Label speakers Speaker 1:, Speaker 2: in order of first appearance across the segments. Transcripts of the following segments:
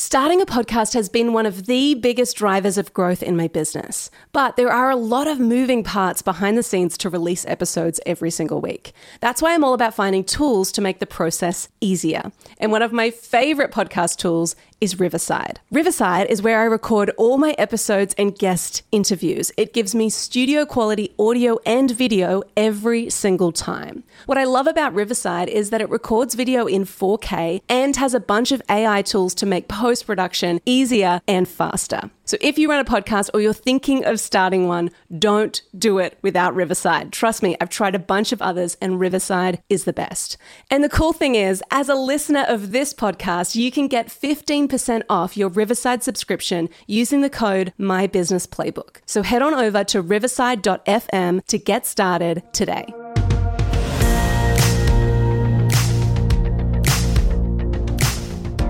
Speaker 1: Starting a podcast has been one of the biggest drivers of growth in my business, but there are a lot of moving parts behind the scenes to release episodes every single week. That's why I'm all about finding tools to make the process easier. And one of my favorite podcast tools is Riverside. Riverside is where I record all my episodes and guest interviews. It gives me studio quality audio and video every single time. What I love about Riverside is that it records video in 4K and has a bunch of AI tools to make post production easier and faster. So if you run a podcast or you're thinking of starting one, don't do it without Riverside. Trust me, I've tried a bunch of others and Riverside is the best. And the cool thing is, as a listener of this podcast, you can get 15% off your Riverside subscription using the code MyBusinessPlaybook. So head on over to riverside.fm to get started today.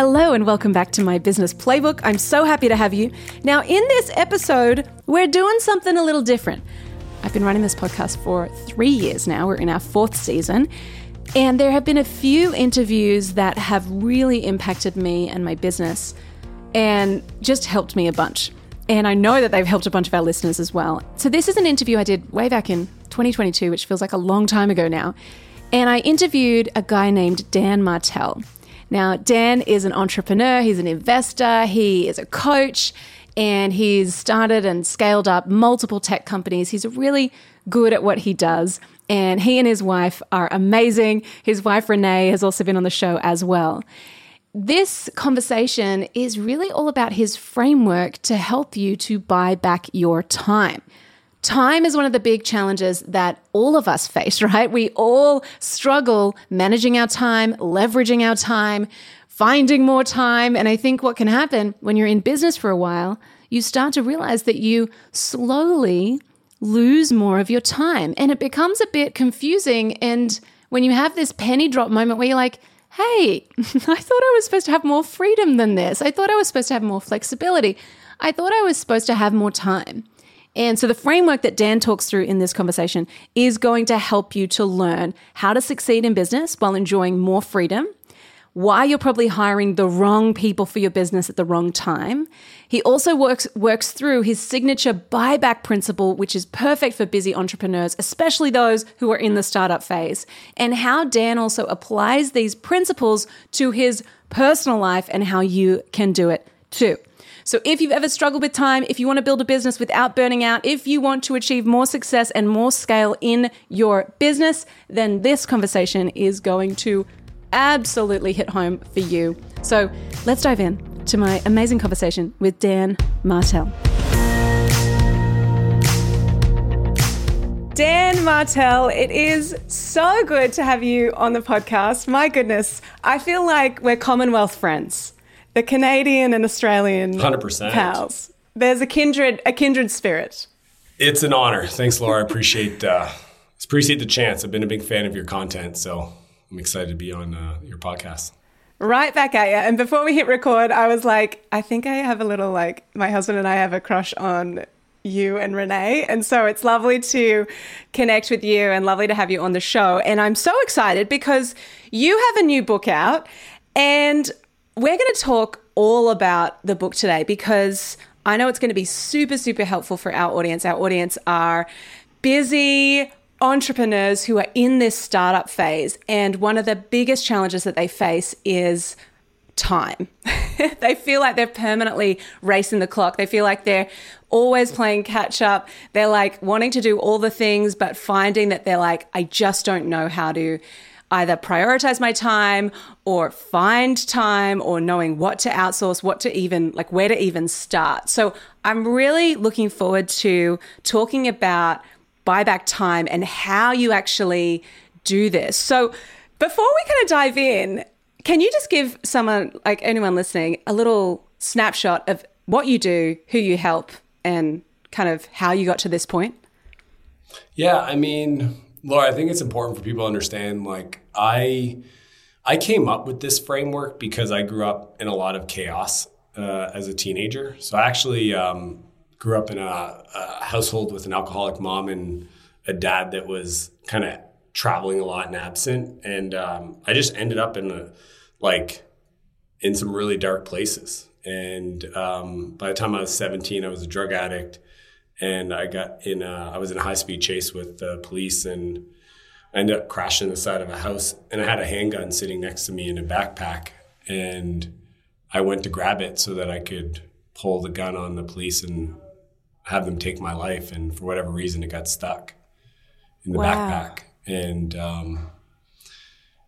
Speaker 1: Hello, and welcome back to my business playbook. I'm so happy to have you. Now, in this episode, we're doing something a little different. I've been running this podcast for three years now. We're in our fourth season. And there have been a few interviews that have really impacted me and my business and just helped me a bunch. And I know that they've helped a bunch of our listeners as well. So, this is an interview I did way back in 2022, which feels like a long time ago now. And I interviewed a guy named Dan Martell. Now, Dan is an entrepreneur, he's an investor, he is a coach, and he's started and scaled up multiple tech companies. He's really good at what he does. And he and his wife are amazing. His wife, Renee, has also been on the show as well. This conversation is really all about his framework to help you to buy back your time. Time is one of the big challenges that all of us face, right? We all struggle managing our time, leveraging our time, finding more time. And I think what can happen when you're in business for a while, you start to realize that you slowly lose more of your time and it becomes a bit confusing. And when you have this penny drop moment where you're like, hey, I thought I was supposed to have more freedom than this. I thought I was supposed to have more flexibility. I thought I was supposed to have more time. And so the framework that Dan talks through in this conversation is going to help you to learn how to succeed in business while enjoying more freedom, why you're probably hiring the wrong people for your business at the wrong time. He also works works through his signature buyback principle, which is perfect for busy entrepreneurs, especially those who are in the startup phase, and how Dan also applies these principles to his personal life and how you can do it too. So, if you've ever struggled with time, if you want to build a business without burning out, if you want to achieve more success and more scale in your business, then this conversation is going to absolutely hit home for you. So, let's dive in to my amazing conversation with Dan Martell. Dan Martell, it is so good to have you on the podcast. My goodness, I feel like we're Commonwealth friends the Canadian and Australian
Speaker 2: 100%
Speaker 1: pals. There's a kindred a kindred spirit.
Speaker 2: It's an honor. Thanks, Laura. I appreciate uh, appreciate the chance. I've been a big fan of your content, so I'm excited to be on uh, your podcast.
Speaker 1: Right back at you. And before we hit record, I was like, I think I have a little like my husband and I have a crush on you and Renee. And so it's lovely to connect with you and lovely to have you on the show. And I'm so excited because you have a new book out and we're going to talk all about the book today because I know it's going to be super, super helpful for our audience. Our audience are busy entrepreneurs who are in this startup phase. And one of the biggest challenges that they face is time. they feel like they're permanently racing the clock. They feel like they're always playing catch up. They're like wanting to do all the things, but finding that they're like, I just don't know how to either prioritize my time or find time or knowing what to outsource, what to even, like where to even start. So I'm really looking forward to talking about buyback time and how you actually do this. So before we kind of dive in, can you just give someone, like anyone listening, a little snapshot of what you do, who you help, and kind of how you got to this point?
Speaker 2: Yeah, I mean, Laura, I think it's important for people to understand. Like, I I came up with this framework because I grew up in a lot of chaos uh, as a teenager. So I actually um, grew up in a, a, household with an alcoholic mom and a dad that was kind of traveling a lot and absent, and um, I just ended up in a like in some really dark places. And um, by the time I was 17, I was a drug addict and I got in. A, I was in a high speed chase with the police, and I ended up crashing the side of a house. And I had a handgun sitting next to me in a backpack, and I went to grab it so that I could pull the gun on the police and have them take my life. And for whatever reason, it got stuck in the wow. backpack, and um,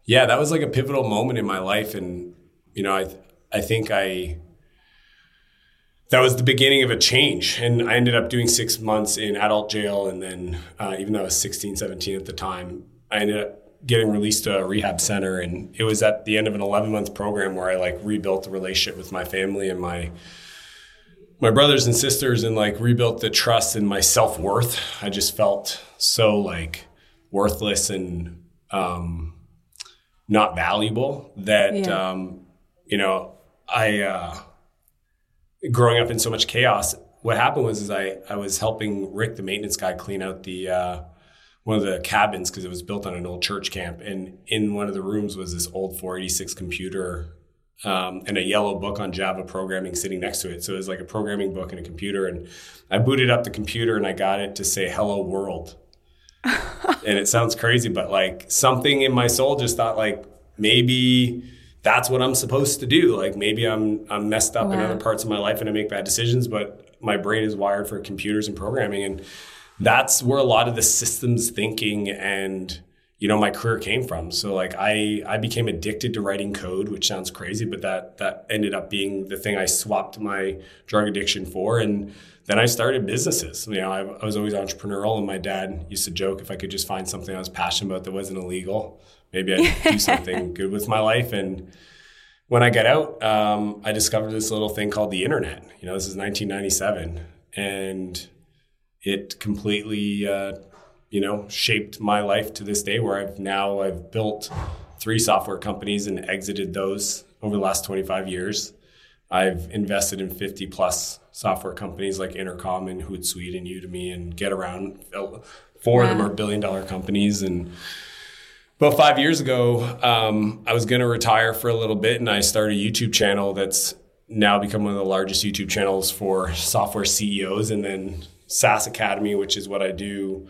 Speaker 2: yeah, that was like a pivotal moment in my life. And you know, I I think I that was the beginning of a change. And I ended up doing six months in adult jail. And then, uh, even though I was 16, 17 at the time, I ended up getting released to a rehab center. And it was at the end of an 11 month program where I like rebuilt the relationship with my family and my, my brothers and sisters and like rebuilt the trust and my self worth. I just felt so like worthless and, um, not valuable that, yeah. um, you know, I, uh, growing up in so much chaos, what happened was is I, I was helping Rick, the maintenance guy, clean out the uh, one of the cabins because it was built on an old church camp. And in one of the rooms was this old 486 computer um, and a yellow book on Java programming sitting next to it. So it was like a programming book and a computer. And I booted up the computer and I got it to say "Hello World." and it sounds crazy, but like something in my soul just thought like maybe that's what I'm supposed to do. Like maybe I'm I'm messed up wow. in other parts of my life and I make bad decisions, but my brain is wired for computers and programming and that's where a lot of the systems thinking and you know my career came from. So like I I became addicted to writing code, which sounds crazy, but that that ended up being the thing I swapped my drug addiction for and then I started businesses. You know, I, I was always entrepreneurial, and my dad used to joke if I could just find something I was passionate about that wasn't illegal, maybe I'd do something good with my life. And when I got out, um, I discovered this little thing called the internet. You know, this is 1997, and it completely, uh, you know, shaped my life to this day. Where I've now I've built three software companies and exited those over the last 25 years. I've invested in 50 plus software companies like Intercom and Hootsuite and Udemy and Getaround. Four wow. of them are billion dollar companies and about five years ago, um, I was going to retire for a little bit, and I started a YouTube channel that's now become one of the largest YouTube channels for software CEOs. And then SaaS Academy, which is what I do.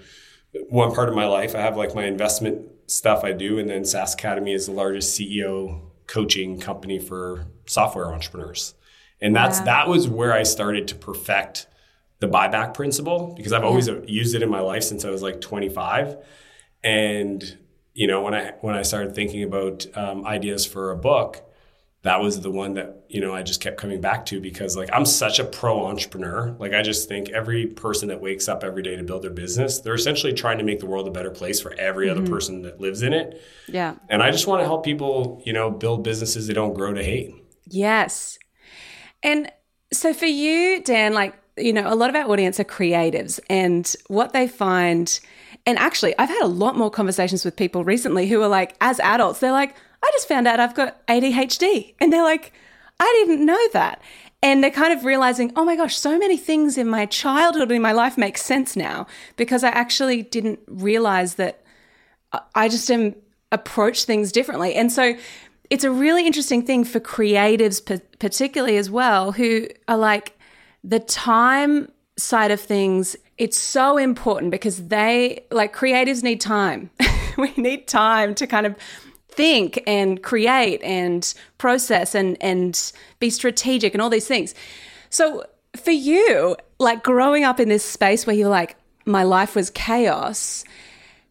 Speaker 2: One part of my life, I have like my investment stuff I do, and then SaaS Academy is the largest CEO coaching company for software entrepreneurs. And that's wow. that was where I started to perfect the buyback principle because I've yeah. always used it in my life since I was like 25. And you know, when I when I started thinking about um, ideas for a book, that was the one that you know I just kept coming back to because like I'm such a pro entrepreneur. Like I just think every person that wakes up every day to build their business, they're essentially trying to make the world a better place for every mm-hmm. other person that lives in it.
Speaker 1: Yeah.
Speaker 2: And I just want to help people, you know, build businesses they don't grow to hate.
Speaker 1: Yes. And so for you, Dan, like, you know, a lot of our audience are creatives and what they find and actually, I've had a lot more conversations with people recently who are like, as adults, they're like, I just found out I've got ADHD. And they're like, I didn't know that. And they're kind of realizing, oh my gosh, so many things in my childhood in my life make sense now because I actually didn't realize that I just am approach things differently. And so it's a really interesting thing for creatives, particularly as well, who are like, the time side of things, it's so important because they, like creatives, need time. we need time to kind of think and create and process and, and be strategic and all these things. So for you, like growing up in this space where you're like, my life was chaos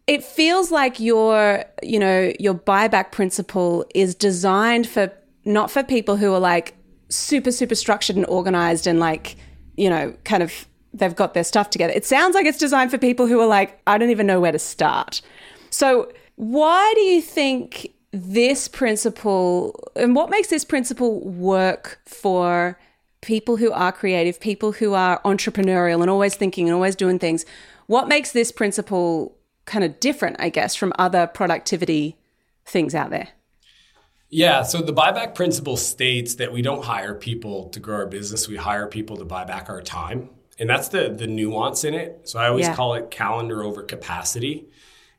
Speaker 1: it feels like your you know your buyback principle is designed for not for people who are like super super structured and organized and like you know kind of they've got their stuff together. It sounds like it's designed for people who are like, I don't even know where to start. So, why do you think this principle and what makes this principle work for people who are creative, people who are entrepreneurial and always thinking and always doing things? What makes this principle kind of different, I guess, from other productivity things out there?
Speaker 2: Yeah, so the buyback principle states that we don't hire people to grow our business, we hire people to buy back our time. And that's the the nuance in it. So I always yeah. call it calendar over capacity.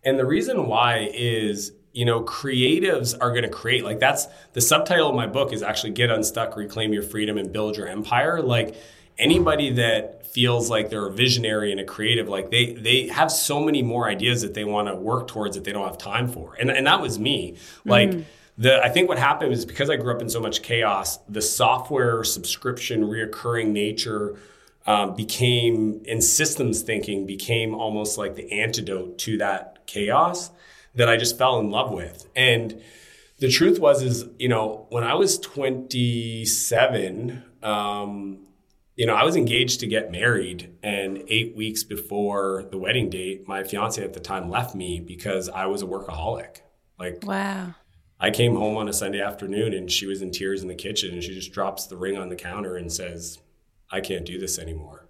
Speaker 2: And the reason why is, you know, creatives are going to create. Like that's the subtitle of my book is actually get unstuck, reclaim your freedom and build your empire. Like anybody that feels like they're a visionary and a creative, like they they have so many more ideas that they want to work towards that they don't have time for. And and that was me. Like mm the I think what happened is because I grew up in so much chaos, the software subscription reoccurring nature um, became in systems thinking became almost like the antidote to that chaos that I just fell in love with. And the truth was is you know when I was 27. Um, you know, I was engaged to get married, and eight weeks before the wedding date, my fiance at the time left me because I was a workaholic. Like,
Speaker 1: wow.
Speaker 2: I came home on a Sunday afternoon and she was in tears in the kitchen and she just drops the ring on the counter and says, I can't do this anymore.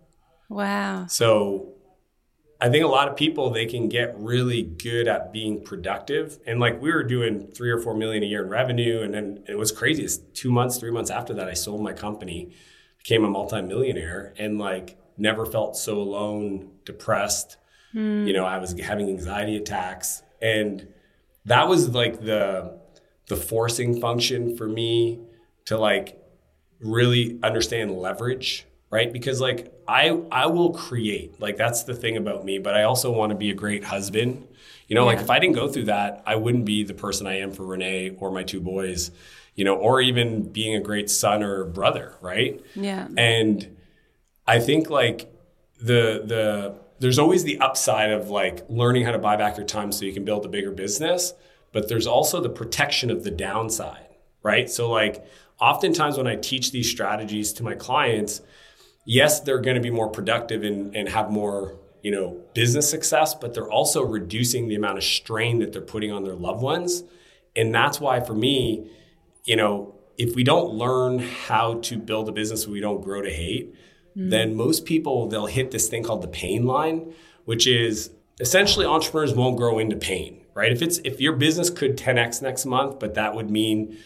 Speaker 1: Wow.
Speaker 2: So I think a lot of people they can get really good at being productive. And like we were doing three or four million a year in revenue. And then it was crazy. It's two months, three months after that, I sold my company, became a multimillionaire, and like never felt so alone, depressed. Mm. You know, I was having anxiety attacks. And that was like the the forcing function for me to like really understand leverage right? Because like i i will create. Like that's the thing about me but i also want to be a great husband. You know yeah. like if i didn't go through that i wouldn't be the person i am for renee or my two boys you know or even being a great son or brother right?
Speaker 1: Yeah.
Speaker 2: And i think like the the there's always the upside of like learning how to buy back your time so you can build a bigger business but there's also the protection of the downside, right? So, like, oftentimes when I teach these strategies to my clients, yes, they're going to be more productive and, and have more, you know, business success, but they're also reducing the amount of strain that they're putting on their loved ones. And that's why, for me, you know, if we don't learn how to build a business we don't grow to hate, mm-hmm. then most people they'll hit this thing called the pain line, which is essentially entrepreneurs won't grow into pain right? If it's if your business could 10x next month, but that would mean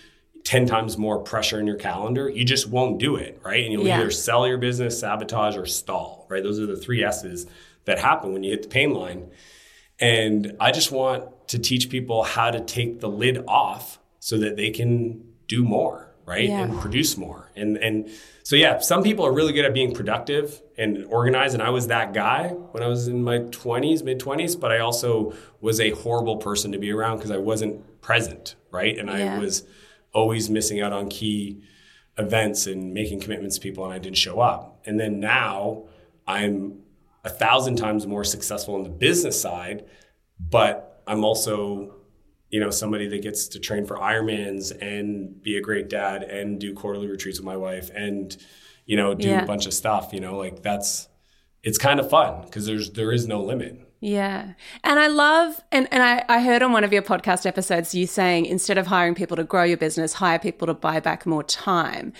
Speaker 2: 10 times more pressure in your calendar, you just won't do it, right? And you'll yeah. either sell your business, sabotage, or stall, right? Those are the three S's that happen when you hit the pain line. And I just want to teach people how to take the lid off so that they can do more, right? Yeah. And produce more. And and so yeah, some people are really good at being productive and organized, and I was that guy when I was in my 20s, mid 20s. But I also was a horrible person to be around because I wasn't present, right? And yeah. I was always missing out on key events and making commitments to people, and I didn't show up. And then now I'm a thousand times more successful on the business side, but I'm also you know, somebody that gets to train for Ironmans and be a great dad and do quarterly retreats with my wife and, you know, do yeah. a bunch of stuff, you know, like that's, it's kind of fun because there's, there is no limit.
Speaker 1: Yeah. And I love, and, and I, I heard on one of your podcast episodes you saying instead of hiring people to grow your business, hire people to buy back more time.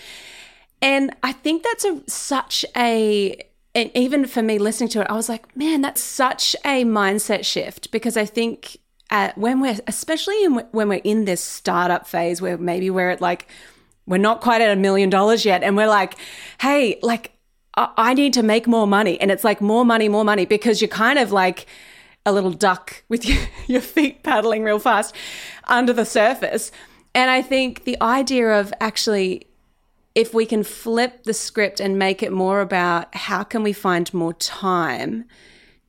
Speaker 1: And I think that's a, such a, and even for me listening to it, I was like, man, that's such a mindset shift because I think at when we're especially in, when we're in this startup phase where maybe we're at like we're not quite at a million dollars yet and we're like hey like I need to make more money and it's like more money more money because you're kind of like a little duck with your, your feet paddling real fast under the surface and i think the idea of actually if we can flip the script and make it more about how can we find more time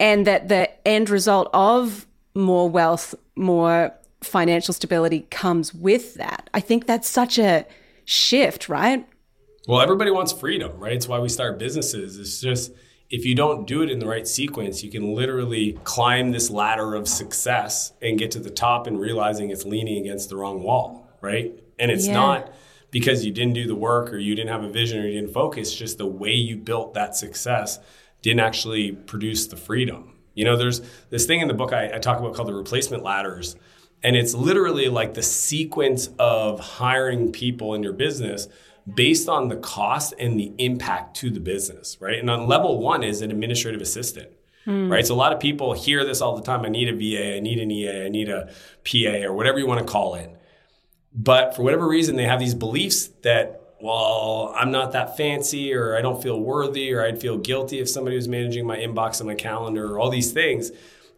Speaker 1: and that the end result of more wealth, more financial stability comes with that. I think that's such a shift, right?
Speaker 2: Well, everybody wants freedom, right? It's why we start businesses. It's just if you don't do it in the right sequence, you can literally climb this ladder of success and get to the top and realizing it's leaning against the wrong wall, right? And it's yeah. not because you didn't do the work or you didn't have a vision or you didn't focus, just the way you built that success didn't actually produce the freedom. You know, there's this thing in the book I, I talk about called the replacement ladders. And it's literally like the sequence of hiring people in your business based on the cost and the impact to the business, right? And on level one is an administrative assistant. Hmm. right? So a lot of people hear this all the time. I need a VA, I need an EA, I need a PA, or whatever you want to call it. But for whatever reason, they have these beliefs that, well, I'm not that fancy, or I don't feel worthy, or I'd feel guilty if somebody was managing my inbox and my calendar, or all these things.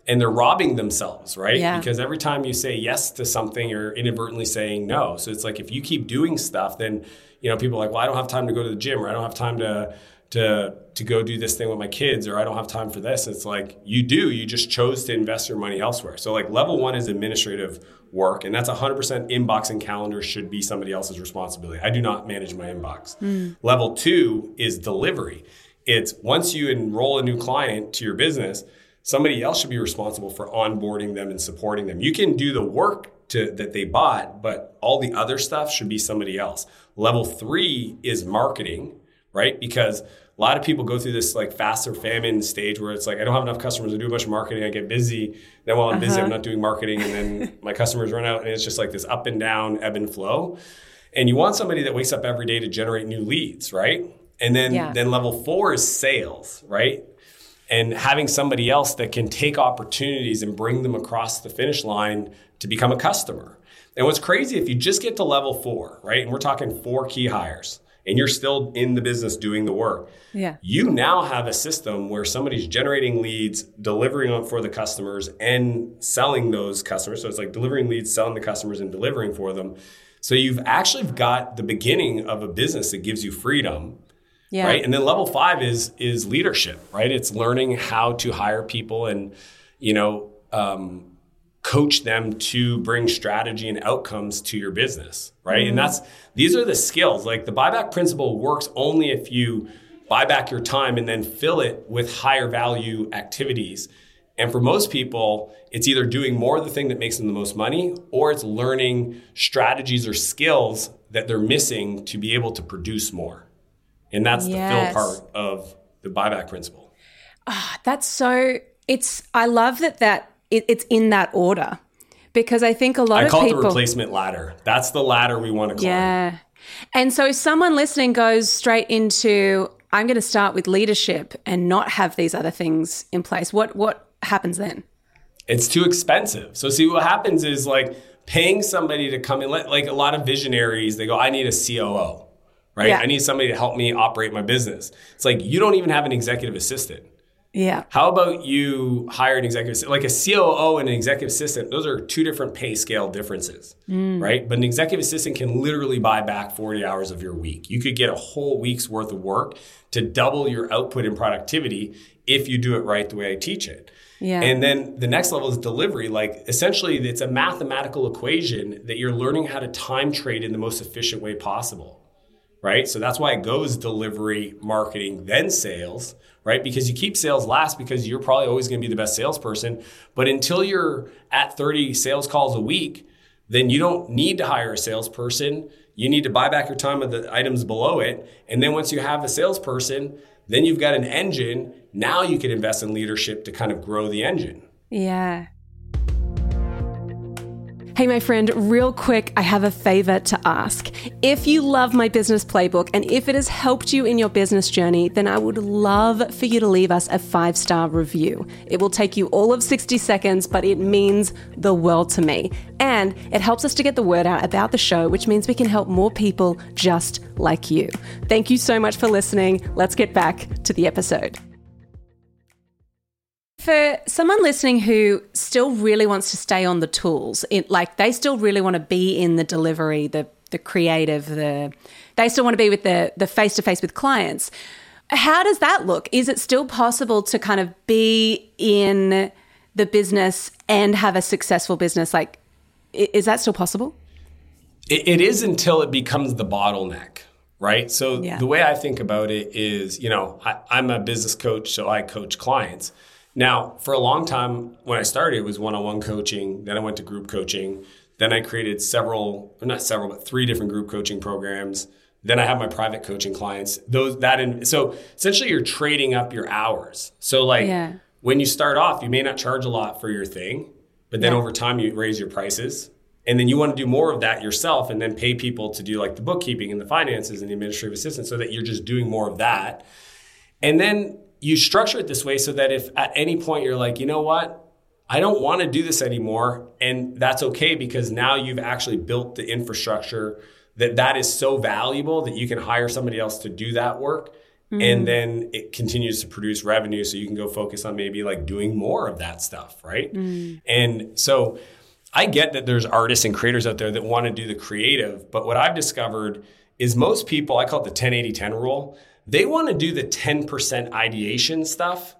Speaker 2: And they're robbing themselves, right?
Speaker 1: Yeah.
Speaker 2: Because every time you say yes to something, you're inadvertently saying no. So it's like if you keep doing stuff, then you know people are like, well, I don't have time to go to the gym, or I don't have time to to to go do this thing with my kids, or I don't have time for this. It's like you do. You just chose to invest your money elsewhere. So like level one is administrative work, and that's 100% inbox and calendar should be somebody else's responsibility. I do not manage my inbox. Hmm. Level two is delivery. It's once you enroll a new client to your business, somebody else should be responsible for onboarding them and supporting them. You can do the work to, that they bought, but all the other stuff should be somebody else. Level three is marketing, right? Because a lot of people go through this like fast or famine stage where it's like, I don't have enough customers to do a bunch of marketing. I get busy. Then while I'm busy, I'm uh-huh. not doing marketing. And then my customers run out. And it's just like this up and down, ebb and flow. And you want somebody that wakes up every day to generate new leads, right? And then,
Speaker 1: Yeah.
Speaker 2: then level four is sales, right? And having somebody else that can take opportunities and bring them across the finish line to become a customer. And what's crazy if you just get to level four, right? And we're talking four key hires and you're still in the business doing the work.
Speaker 1: Yeah.
Speaker 2: You now have a system where somebody's generating leads, delivering them for the customers and selling those customers. So it's like delivering leads, selling the customers and delivering for them. So you've actually got the beginning of a business that gives you freedom
Speaker 1: Yeah.
Speaker 2: right? And then level five is is leadership right? It's learning how to hire people and you know um, coach them to bring strategy and outcomes to your business right? And that's these are the skills. Like the buyback principle works only if you buy back your time and then fill it with higher value activities. And for most people, it's either doing more of the thing that makes them the most money or it's learning strategies or skills that they're missing to be able to produce more. And that's the fill part of the buyback principle.
Speaker 1: Ah, that's so. It's. I love that that it, it's in that order because I think a lot
Speaker 2: I
Speaker 1: of people I
Speaker 2: call it the replacement ladder. That's the ladder we want to climb.
Speaker 1: Yeah. And so if someone listening goes straight into I'm going to start with leadership and not have these other things in place. What what happens then?
Speaker 2: It's too expensive. So see what happens is like paying somebody to come in like a lot of visionaries, they go, I need a COO, right?
Speaker 1: Yeah.
Speaker 2: I need somebody to help me operate my business. It's like you don't even have an executive assistant.
Speaker 1: Yeah.
Speaker 2: How about you hire an executive assistant? Like a COO and an executive assistant, those are two different pay scale differences, mm. right? But an executive assistant can literally buy back 40 hours of your week. You could get a whole week's worth of work to double your output and productivity if you do it right the way I teach it.
Speaker 1: Yeah.
Speaker 2: And then the next level is delivery. Like essentially, it's a mathematical equation that you're learning how to time trade in the most efficient way possible right? So that's why it goes delivery, marketing, then sales, right? Because you keep sales last because you're probably always going to be the best salesperson. But until you're at 30 sales calls a week, then you don't need to hire a salesperson. You need to buy back your time of the items below it. And then once you have a salesperson, then you've got an engine. Now you can invest in leadership to kind of grow the engine.
Speaker 1: Yeah. Hey, my friend, real quick, I have a favor to ask. If you love my business playbook and if it has helped you in your business journey, then I would love for you to leave us a five star review. It will take you all of 60 seconds, but it means the world to me. And it helps us to get the word out about the show, which means we can help more people just like you. Thank you so much for listening. Let's get back to the episode. For someone listening who still really wants to stay on the tools, it, like they still really want to be in the delivery, the the creative, the they still want to be with the the face to face with clients. How does that look? Is it still possible to kind of be in the business and have a successful business? Like, is that still possible?
Speaker 2: It, it is until it becomes the bottleneck, right? So
Speaker 1: Yeah.
Speaker 2: the way I think about it is, you know, I, I'm a business coach, so I coach clients. Now, for a long time, when I started, it was one-on-one coaching. Then I went to group coaching. Then I created several, or not several, but three different group coaching programs. Then I have my private coaching clients. Those that in so essentially you're trading up your hours. So like
Speaker 1: Yeah.
Speaker 2: when you start off, you may not charge a lot for your thing, but then
Speaker 1: Yeah.
Speaker 2: over time you raise your prices. And then you want to do more of that yourself and then pay people to do like the bookkeeping and the finances and the administrative assistance so that you're just doing more of that. And then you structure it this way so that if at any point you're like, you know what, I don't want to do this anymore, and that's okay because now you've actually built the infrastructure that that is so valuable that you can hire somebody else to do that work. Mm. And then it continues to produce revenue, so you can go focus on maybe like doing more of that stuff, right? Mm. And so I get that there's artists and creators out there that want to do the creative, but what I've discovered is most people, I call it the 10 80 10 rule, they want to do the 10% ideation stuff,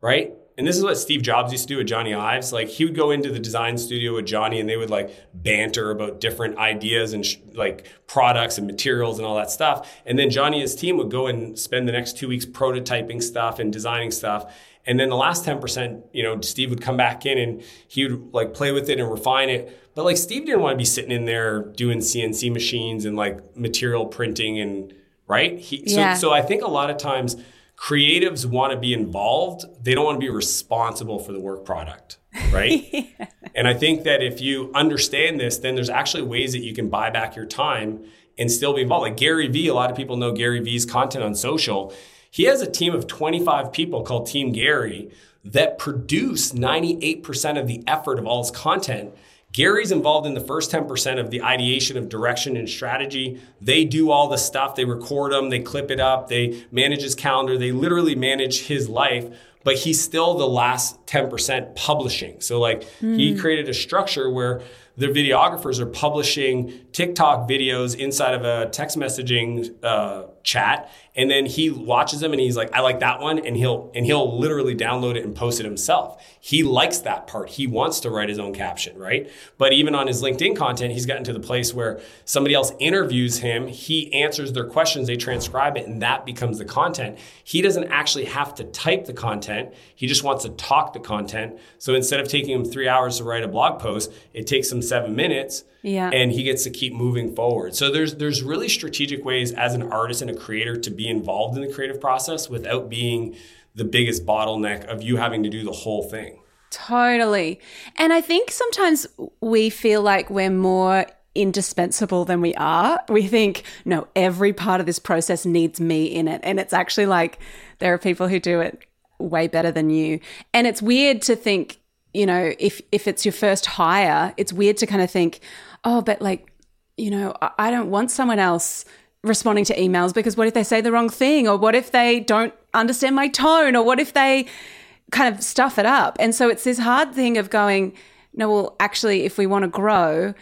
Speaker 2: right? And this is what Steve Jobs used to do with Johnny Ives. Like he would go into the design studio with Johnny and they would like banter about different ideas and sh- like products and materials and all that stuff. And then Johnny and his team would go and spend the next two weeks prototyping stuff and designing stuff. And then the last 10%, you know, Steve would come back in and he would like play with it and refine it. But like Steve didn't want to be sitting in there doing CNC machines and like material printing and right? He, yeah. so, so I think a lot of times creatives want to be involved. They don't want to be responsible for the work product, right? yeah. And I think that if you understand this, then there's actually ways that you can buy back your time and still be involved. Like Gary Vee, a lot of people know Gary Vee's content on social. He has a team of 25 people called Team Gary that produce 98% of the effort of all his content Gary's involved in the first 10% of the ideation of direction and strategy. They do all the stuff. They record them, they clip it up, they manage his calendar, they literally manage his life, but he's still the last 10% publishing. So, like, mm. he hmm. created a structure where the videographers are publishing TikTok videos inside of a text messaging uh, chat, and then he watches them and he's like, "I like that one," and he'll and he'll literally download it and post it himself. He likes that part. He wants to write his own caption, right? But even on his LinkedIn content, he's gotten to the place where somebody else interviews him, he answers their questions, they transcribe it, and that becomes the content. He doesn't actually have to type the content. He just wants to talk the content. So instead of taking him three hours to write a blog post, it takes him seven minutes yeah. and he gets to keep moving forward. So there's there's really strategic ways as an artist and a creator to be involved in the creative process without being the biggest bottleneck of you having to do the whole thing.
Speaker 1: Totally. And I think sometimes we feel like we're more indispensable than we are. We think, no, every part of this process needs me in it. And it's actually like there are people who do it way better than you. And it's weird to think, you know, if if it's your first hire, it's weird to kind of think, oh, but like, you know, I don't want someone else responding to emails because what if they say the wrong thing? Or what if they don't understand my tone? Or what if they kind of stuff it up? And so it's this hard thing of going no well actually if we want to grow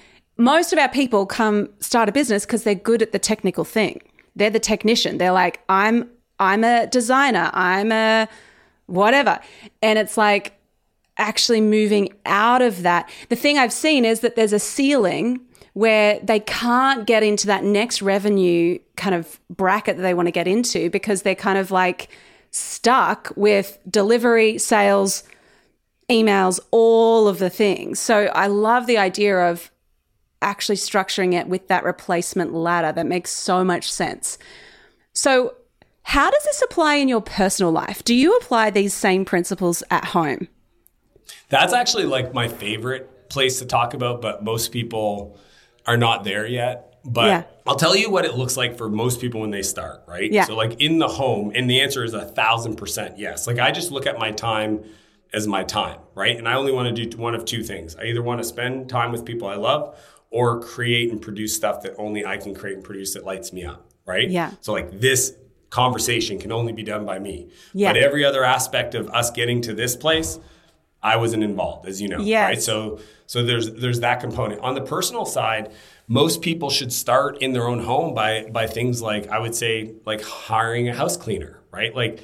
Speaker 1: most of our people come start a business because they're good at the technical thing. They're the technician. They're like i'm i'm a designer. I'm a whatever. And it's like actually moving out of that the thing i've seen is that there's a ceiling where they can't get into that next revenue kind of bracket that they want to get into because they're kind of like stuck with delivery, sales, emails, all of the things. So I love the idea of actually structuring it with that replacement ladder. That makes so much sense. So, how does this apply in your personal life? Do you apply these same principles at home?
Speaker 2: That's actually like my favorite place to talk about, but most people are not there yet. But yeah. I'll tell you what it looks like for most people when they start, right? Yeah. So, like in the home, and the answer is a thousand percent yes. Like, I just look at my time as my time, right? And I only want to do one of two things. I either want to spend time with people I love or create and produce stuff that only I can create and produce that lights me up, right?
Speaker 1: Yeah.
Speaker 2: So, like, this conversation can only be done by me. Yeah. But every other aspect of us getting to this place, I wasn't involved, as you know, yes. right? So, so there's there's that component. On the personal side, most people should start in their own home by by things like I would say like hiring a house cleaner, right? Like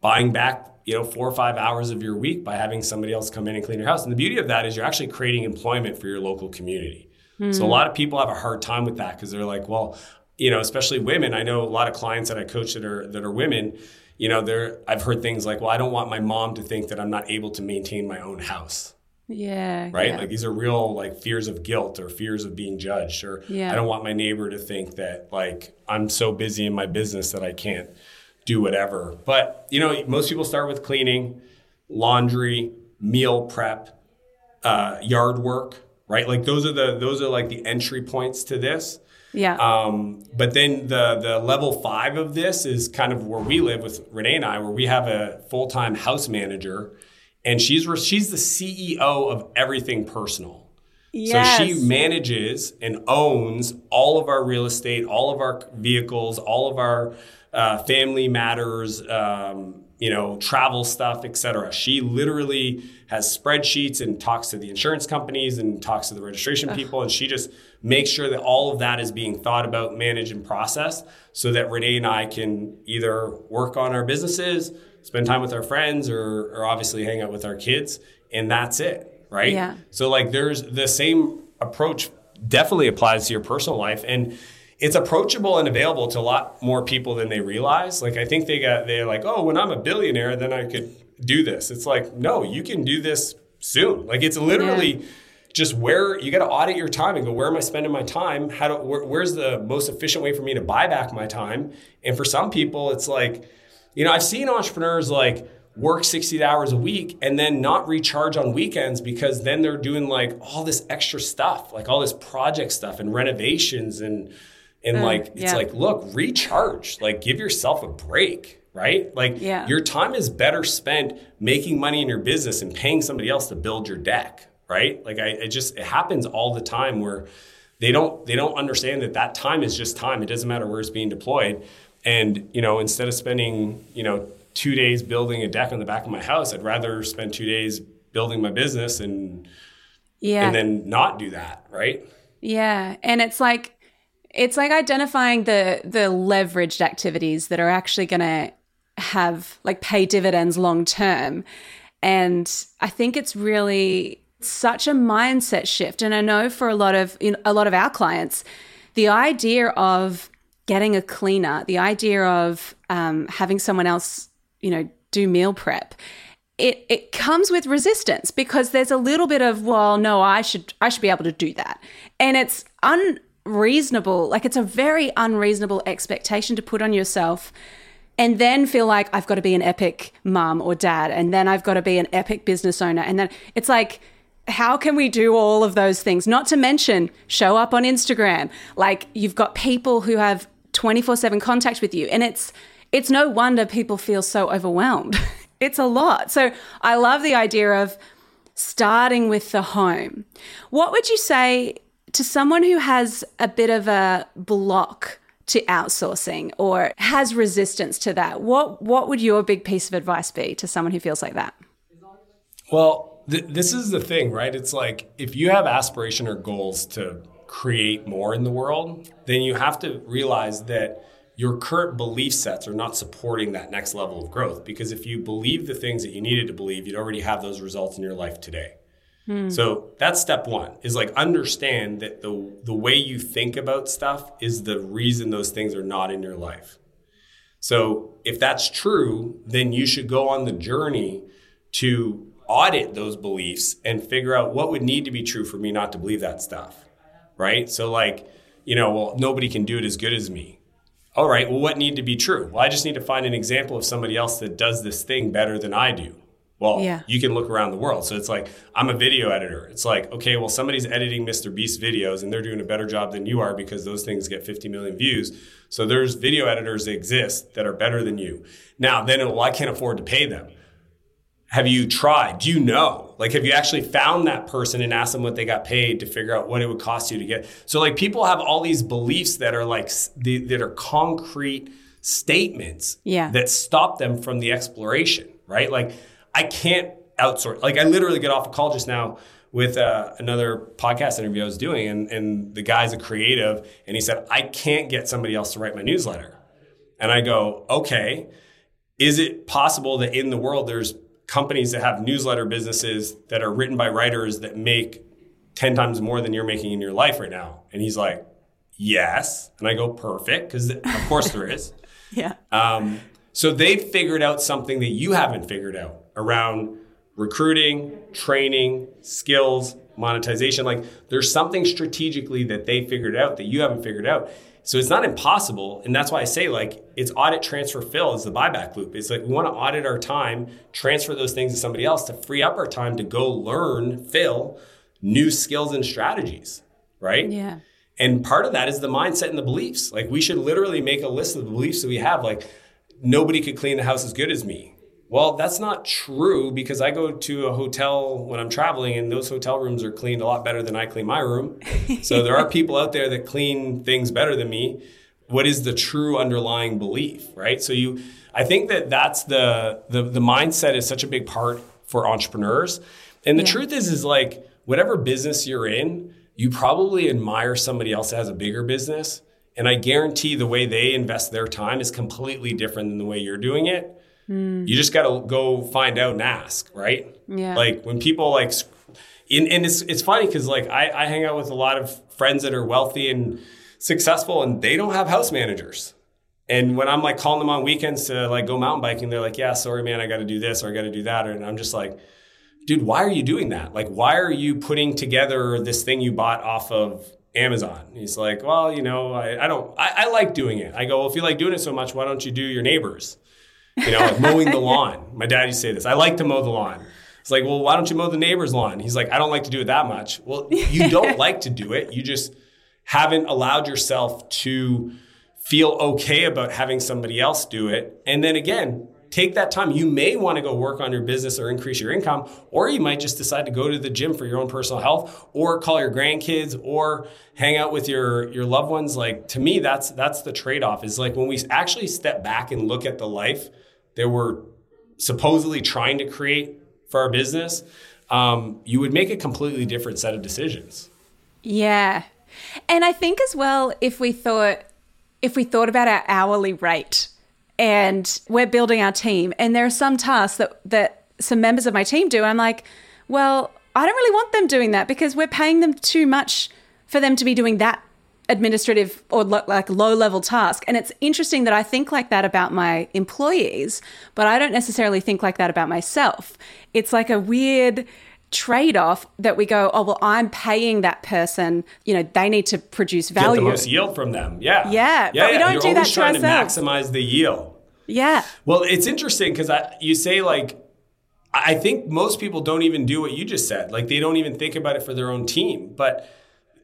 Speaker 2: buying back you know four or five hours of your week by having somebody else come in and clean your house. And the beauty of that is you're actually creating employment for your local community. Mm. So a lot of people have a hard time with that because they're like, well, you know, especially women. I know a lot of clients that I coach that are that are women you know, there I've heard things like, well, I don't want my mom to think that I'm not able to maintain my own house.
Speaker 1: Yeah.
Speaker 2: Right?
Speaker 1: Yeah.
Speaker 2: Like these are real like fears of guilt or fears of being judged or yeah. I don't want my neighbor to think that like I'm so busy in my business that I can't do whatever. But, you know, most people start with cleaning, laundry, meal prep, uh, yard work, right? Like those are the those are like the entry points to this.
Speaker 1: Yeah.
Speaker 2: Um, but then the the level five of this is kind of where we live with Renee and I, where we have a full time house manager, and she's she's the CEO of everything personal.
Speaker 1: Yes.
Speaker 2: So she manages and owns all of our real estate, all of our vehicles, all of our uh, family matters, um, you know, travel stuff, etc. She literally has spreadsheets and talks to the insurance companies and talks to the registration people, and she just makes sure that all of that is being thought about, managed, and processed, so that Renee and I can either work on our businesses, spend time with our friends, or, or obviously hang out with our kids, and that's it, right?
Speaker 1: Yeah.
Speaker 2: So like, there's the same approach definitely applies to your personal life, and it's approachable and available to a lot more people than they realize. Like I think they got they're like, oh, when I'm a billionaire, then I could do this. It's like, no, you can do this soon. Like it's literally
Speaker 1: Yeah.
Speaker 2: just where you got to audit your time and go, where am I spending my time? How do where, where's the most efficient way for me to buy back my time? And for some people, it's like, you know, I've seen entrepreneurs like work 60 hours a week and then not recharge on weekends because then they're doing like all this extra stuff, like all this project stuff and renovations and and like it's
Speaker 1: yeah.
Speaker 2: like look, recharge, like give yourself a break, right? Like
Speaker 1: Yeah.
Speaker 2: your time is better spent making money in your business and paying somebody else to build your deck, right? Like I it just it happens all the time where they don't they don't understand that that time is just time. It doesn't matter where it's being deployed. And you know, instead of spending you know two days building a deck on the back of my house, I'd rather spend two days building my business and
Speaker 1: Yeah.
Speaker 2: and then not do that, right?
Speaker 1: Yeah, and it's like it's like identifying the the leveraged activities that are actually going to have like pay dividends long term. And I think it's really such a mindset shift and I know for a lot of in a lot of our clients the idea of getting a cleaner, the idea of um, having someone else, you know, do meal prep, it it comes with resistance because there's a little bit of well, no, I should I should be able to do that, and it's unreasonable. Like it's a very unreasonable expectation to put on yourself. And then feel like I've got to be an epic mom or dad, and then I've got to be an epic business owner. And then it's like, how can we do all of those things? Not to mention show up on Instagram. Like you've got people who have 24/7 contact with you and it's it's no wonder people feel so overwhelmed. it's a lot. So I love the idea of starting with the home. What would you say to someone who has a bit of a block to outsourcing or has resistance to that? What what would your big piece of advice be to someone who feels like that?
Speaker 2: Well, th- this is the thing, right? It's like if you have aspiration or goals to create more in the world, then you have to realize that your current belief sets are not supporting that next level of growth. Because if you believe the things that you needed to believe, you'd already have those results in your life today. Hmm. So that's step one is like understand that the the way you think about stuff is the reason those things are not in your life. So if that's true, then you should go on the journey to audit those beliefs and figure out what would need to be true for me not to believe that stuff. Right? So like, you know, well, nobody can do it as good as me. All right, well what need to be true? Well, I just need to find an example of somebody else that does this thing better than I do. Well,
Speaker 1: Yeah.
Speaker 2: you can look around the world. So it's like, I'm a video editor. It's like, okay, well, somebody's editing Mr. Beast videos and they're doing a better job than you are because those things get 50 million views. So there's video editors that exist that are better than you. Now, then, well, I can't afford to pay them. Have you tried? Do you know? Like, have you actually found that person and asked them what they got paid to figure out what it would cost you to get? So, like, people have all these beliefs that are like, that are concrete statements
Speaker 1: Yeah.
Speaker 2: that stop them from the exploration, right? Like, I can't outsource. Like, I literally get off a call just now with uh, another podcast interview I was doing, and, and the guy's a creative, and he said, I can't get somebody else to write my newsletter. And I go, okay, is it possible that in the world there's companies that have newsletter businesses that are written by writers that make 10 times more than you're making in your life right now? And he's like, yes. And I go, perfect, because of course there is.
Speaker 1: Yeah.
Speaker 2: Um, so they've figured out something that you haven't figured out around recruiting, training, skills, monetization. Like there's something strategically that they figured out that you haven't figured out. So it's not impossible. And that's why I say like it's audit, transfer, fill is the buyback loop. It's like we want to audit our time, transfer those things to somebody else to free up our time to go learn, fill new skills and strategies. Right.
Speaker 1: Yeah.
Speaker 2: And part of that is the mindset and the beliefs. Like we should literally make a list of the beliefs that we have. Like nobody could clean the house as good as me. Well, that's not true because I go to a hotel when I'm traveling and those hotel rooms are cleaned a lot better than I clean my room. so there are people out there that clean things better than me. What is the true underlying belief, right? So you I think that that's the the the mindset is such a big part for entrepreneurs. And the yeah. truth is is like whatever business you're in, you probably admire somebody else that has a bigger business. And I guarantee the way they invest their time is completely different than the way you're doing it. Mm. You just got to go find out and ask, right?
Speaker 1: Yeah.
Speaker 2: Like when people like, in, and it's it's funny because like I, I hang out with a lot of friends that are wealthy and successful, and they don't have house managers. And when I'm like calling them on weekends to like go mountain biking, they're like, "Yeah, sorry, man, I got to do this or I got to do that," and I'm just like, "Dude, why are you doing that? Like, why are you putting together this thing you bought off of Amazon?" He's like, "Well, you know, I, I don't, I, I like doing it." I go, "Well, if you like doing it so much, why don't you do your neighbors?" You know, like mowing the lawn. My dad used to say this. I like to mow the lawn. It's like, well, why don't you mow the neighbor's lawn? He's like, I don't like to do it that much. Well, you don't like to do it. You just haven't allowed yourself to feel okay about having somebody else do it. And then again, take that time. You may want to go work on your business or increase your income, or you might just decide to go to the gym for your own personal health, or call your grandkids, or hang out with your your loved ones. Like to me, that's that's the trade off. Is like when we actually step back and look at the life that we're supposedly trying to create for our business, um, you would make a completely different set of decisions.
Speaker 1: Yeah. And I think as well, if we thought if we thought about our hourly rate and we're building our team and there are some tasks that that some members of my team do, I'm like, well, I don't really want them doing that because we're paying them too much for them to be doing that administrative or lo- like low level task. And it's interesting that I think like that about my employees, but I don't necessarily think like that about myself. It's like a weird trade off that we go, oh, well, I'm paying that person, you know, they need to produce value.
Speaker 2: Get the most yield from them. Yeah.
Speaker 1: Yeah.
Speaker 2: yeah
Speaker 1: but we don't
Speaker 2: You're
Speaker 1: do that
Speaker 2: to trying
Speaker 1: ourselves.
Speaker 2: to maximize the yield.
Speaker 1: Yeah.
Speaker 2: Well, it's interesting because you say like, I think most people don't even do what you just said. Like they don't even think about it for their own team. But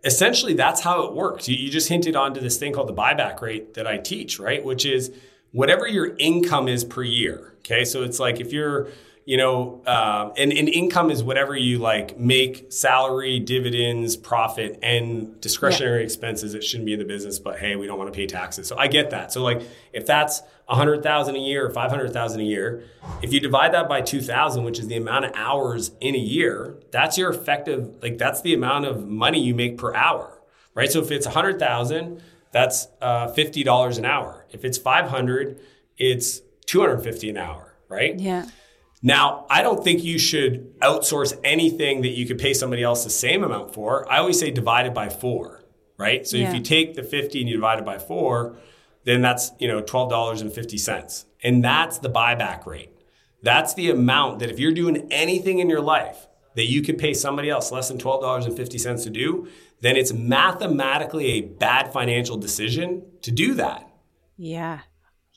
Speaker 2: essentially that's how it works. You, you just hinted onto this thing called the buyback rate that I teach, right? Which is whatever your income is per year. Okay. So it's like if you're, you know, um, and, and income is whatever you like make salary, dividends, profit, and discretionary yeah. expenses. It shouldn't be in the business, but hey, we don't want to pay taxes. So I get that. So like if that's a hundred thousand a year or five hundred thousand a year, if you divide that by two thousand, which is the amount of hours in a year, that's your effective. Like that's the amount of money you make per hour, right? So if it's a hundred thousand, that's uh, fifty dollars an hour. If it's five hundred, it's two hundred fifty an hour, right?
Speaker 1: Yeah.
Speaker 2: Now, I don't think you should outsource anything that you could pay somebody else the same amount for. I always say divide it by four, right? So yeah. if you take the 50 and you divide it by four, then that's, you know, $12.50. And that's the buyback rate. That's the amount that if you're doing anything in your life that you could pay somebody else less than $12.50 to do, then it's mathematically a bad financial decision to do that.
Speaker 1: Yeah.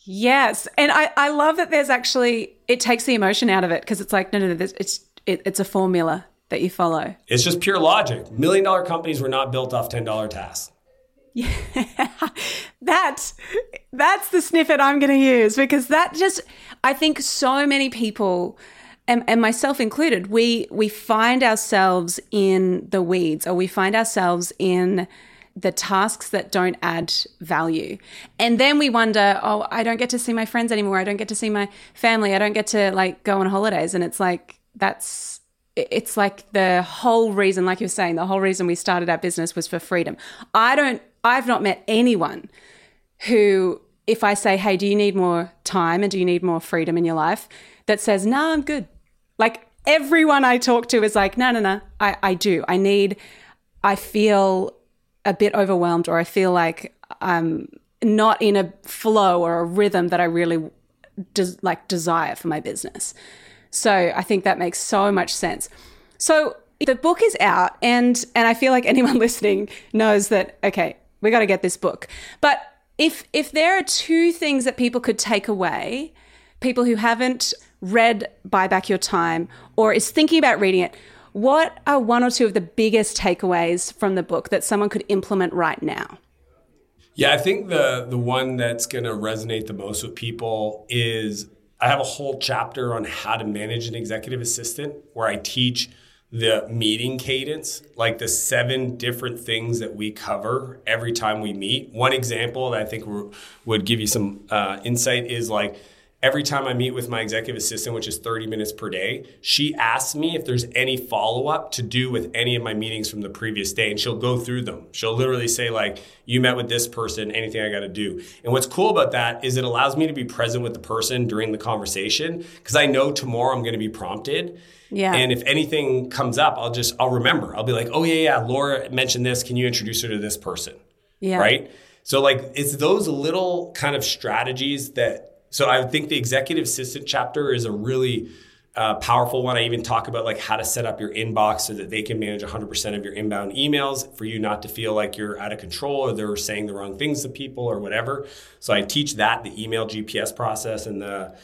Speaker 1: Yes. And I, I love that there's actually, it takes the emotion out of it because it's like, no, no, no, it's, it, it's a formula that you follow.
Speaker 2: It's just pure logic. Million dollar companies were not built off $10 tasks.
Speaker 1: Yeah. that's, that's the snippet I'm going to use because that just, I think so many people, and, and myself included, we, we find ourselves in the weeds or we find ourselves in, the tasks that don't add value. And then we wonder, oh, I don't get to see my friends anymore. I don't get to see my family. I don't get to like go on holidays. And it's like, that's, it's like the whole reason, like you're saying, the whole reason we started our business was for freedom. I don't, I've not met anyone who, if I say, hey, do you need more time and do you need more freedom in your life, that says, no, nah, I'm good. Like everyone I talk to is like, no, no, no, I, I do. I need, I feel a bit overwhelmed or I feel like I'm not in a flow or a rhythm that I really like desire for my business. So I think that makes so much sense. So the book is out and and I feel like anyone listening knows that okay, we got to get this book. But if if there are two things that people could take away, people who haven't read Buy Back Your Time or is thinking about reading it, What are one or two of the biggest takeaways from the book that someone could implement right now?
Speaker 2: Yeah, I think the the one that's going to resonate the most with people is I have a whole chapter on how to manage an executive assistant where I teach the meeting cadence, like the seven different things that we cover every time we meet. One example that I think would give you some uh, insight is like every time I meet with my executive assistant, which is 30 minutes per day, she asks me if there's any follow up to do with any of my meetings from the previous day. And she'll go through them. She'll literally say, like, you met with this person, anything I got to do. And what's cool about that is it allows me to be present with the person during the conversation because I know tomorrow I'm going to be prompted. Yeah. And if anything comes up, I'll just, I'll remember. I'll be like, oh, yeah, yeah, Laura mentioned this. Can you introduce her to this person? Yeah. Right? So, like, it's those little kind of strategies that so I think the executive assistant chapter is a really uh, powerful one. I even talk about like how to set up your inbox so that they can manage 100% of your inbound emails for you not to feel like you're out of control or they're saying the wrong things to people or whatever. So I teach that, the email GPS process and the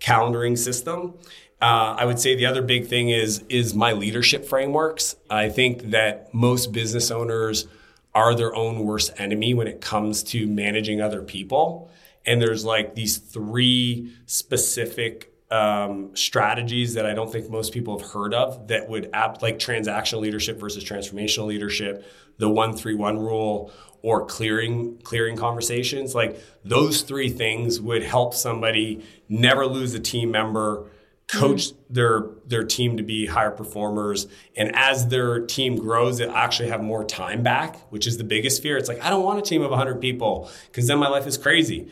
Speaker 2: calendaring system. Uh, I would say the other big thing is is my leadership frameworks. I think that most business owners are their own worst enemy when it comes to managing other people. And there's like these three specific um, strategies that I don't think most people have heard of that would apt like transactional leadership versus transformational leadership, the one three one rule, or clearing clearing conversations. Like those three things would help somebody never lose a team member, coach mm-hmm. their their team to be higher performers and as their team grows they actually have more time back which is the biggest fear it's like i don't want a team of 100 people because then my life is crazy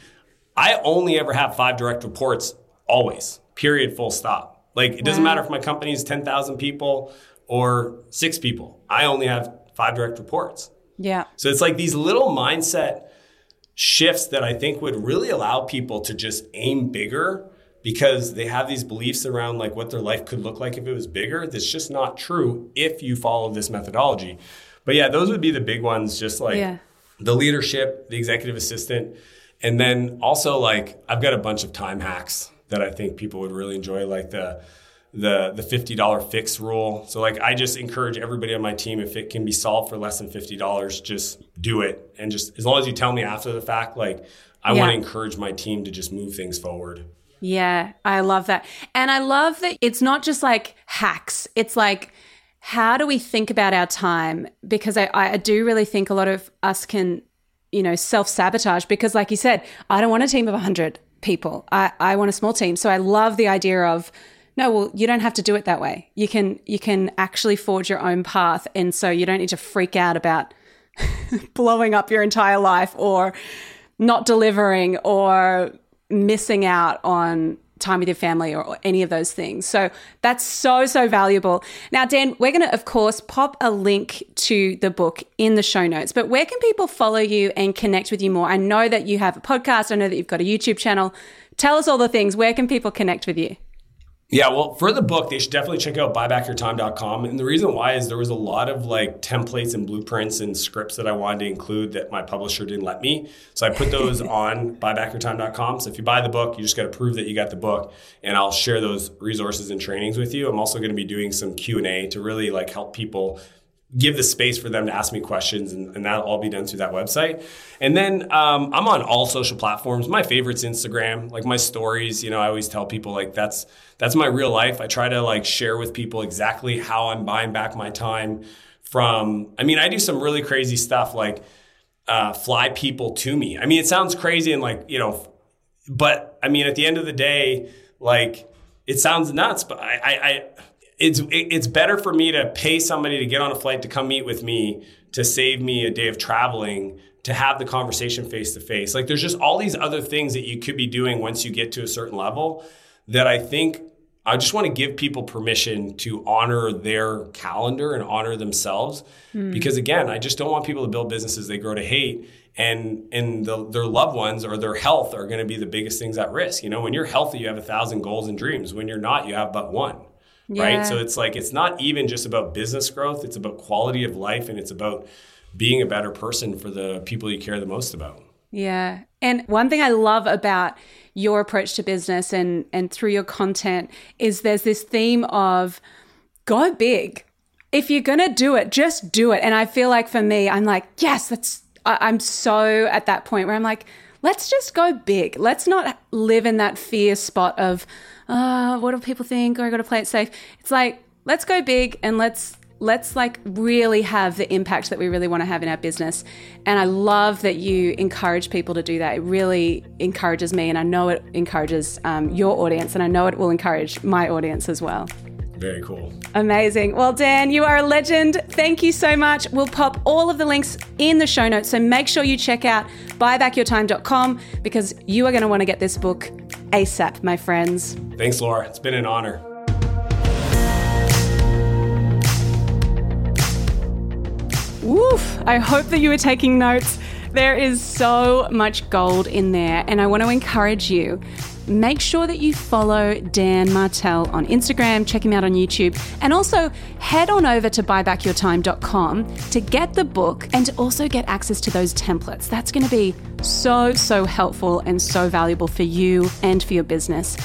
Speaker 2: I only ever have five direct reports always, period, full stop. Like it doesn't wow. matter if my company is 10,000 people or six people. I only have five direct reports.
Speaker 1: Yeah.
Speaker 2: So it's like these little mindset shifts that I think would really allow people to just aim bigger because they have these beliefs around like what their life could look like if it was bigger. That's just not true if you follow this methodology. But yeah, those would be the big ones, just like yeah. the leadership, the executive assistant and then also like I've got a bunch of time hacks that I think people would really enjoy, like the the the fifty dollar fix rule. So like I just encourage everybody on my team if it can be solved for less than fifty dollars, just do it. And just as long as you tell me after the fact, like I yeah. want to encourage my team to just move things forward.
Speaker 1: Yeah, I love that. And I love that it's not just like hacks. It's like how do we think about our time? Because I, I do really think a lot of us can you know, self sabotage because, like you said, I don't want a team of 100 people. I, I want a small team. So I love the idea of, no, well, you don't have to do it that way. You can you can actually forge your own path, and so you don't need to freak out about blowing up your entire life or not delivering or missing out on time with your family or, any of those things. So that's so, so valuable. Now, Dan, we're going to, of course, pop a link to the book in the show notes, but where can people follow you and connect with you more? I know that you have a podcast, I know that you've got a YouTube channel. Tell us all the things. Where can people connect with you?
Speaker 2: Yeah, well, for the book, they should definitely check out buybackyourtime.com. And the reason why is there was a lot of like templates and blueprints and scripts that I wanted to include that my publisher didn't let me. So I put those on buybackyourtime.com. So if you buy the book, you just got to prove that you got the book, and I'll share those resources and trainings with you. I'm also going to be doing some Q and A to really like help people give the space for them to ask me questions, and, and that'll all be done through that website. And then um, I'm on all social platforms. My favorite's Instagram. Like my stories, you know, I always tell people like that's that's my real life. I try to like share with people exactly how I'm buying back my time. From, I mean, I do some really crazy stuff like uh, fly people to me. I mean, it sounds crazy and like you know, but I mean, at the end of the day, like it sounds nuts, but I, I, I it's it's better for me to pay somebody to get on a flight to come meet with me to save me a day of traveling to have the conversation face to face. Like there's just all these other things that you could be doing once you get to a certain level that I think I just want to give people permission to honor their calendar and honor themselves mm. because again, I just don't want people to build businesses they grow to hate and and the, their loved ones or their health are going to be the biggest things at risk. You know, when you're healthy, you have a thousand goals and dreams. When you're not, you have but one yeah. right? So it's like it's not even just about business growth, it's about quality of life and it's about being a better person for the people you care the most about.
Speaker 1: Yeah. And one thing I love about your approach to business and and through your content is there's this theme of go big. if you're going to do it, just do it. And I feel like for me, I'm like, yes, that's, I'm so at that point where I'm like, let's just go big. Let's not live in that fear spot of, uh, what do people think? Or I got to play it safe. It's like, let's go big and let's let's like really have the impact that we really want to have in our business. And I love that you encourage people to do that. It really encourages me, and I know it encourages um, your audience, and I know it will encourage my audience as well.
Speaker 2: Very cool.
Speaker 1: Amazing. Well, Dan, you are a legend. Thank you so much. We'll pop all of the links in the show notes. So make sure you check out buybackyourtime.com because you are going to want to get this book ASAP, my friends.
Speaker 2: Thanks, Laura. It's been an honor.
Speaker 1: Woof! I hope that you are taking notes. There is so much gold in there, and I want to encourage you. Make sure that you follow Dan Martell on Instagram, check him out on YouTube, and also head on over to buybackyourtime.com to get the book and to also get access to those templates. That's going to be so, so helpful and so valuable for you and for your business.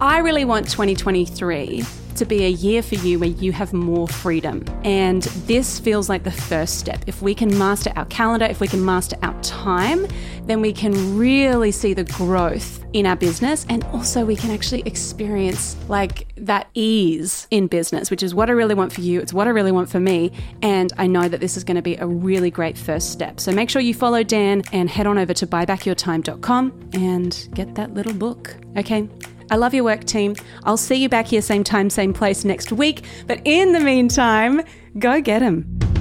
Speaker 1: I really want 2023 to be a year for you where you have more freedom. And this feels like the first step. If we can master our calendar, if we can master our time, then we can really see the growth in our business. And also, we can actually experience like that ease in business, which is what I really want for you. It's what I really want for me. And I know that this is going to be a really great first step. So make sure you follow Dan and head on over to buybackyourtime.com and get that little book. Okay. I love your work, team. I'll see you back here, same time, same place next week. But in the meantime, go get them.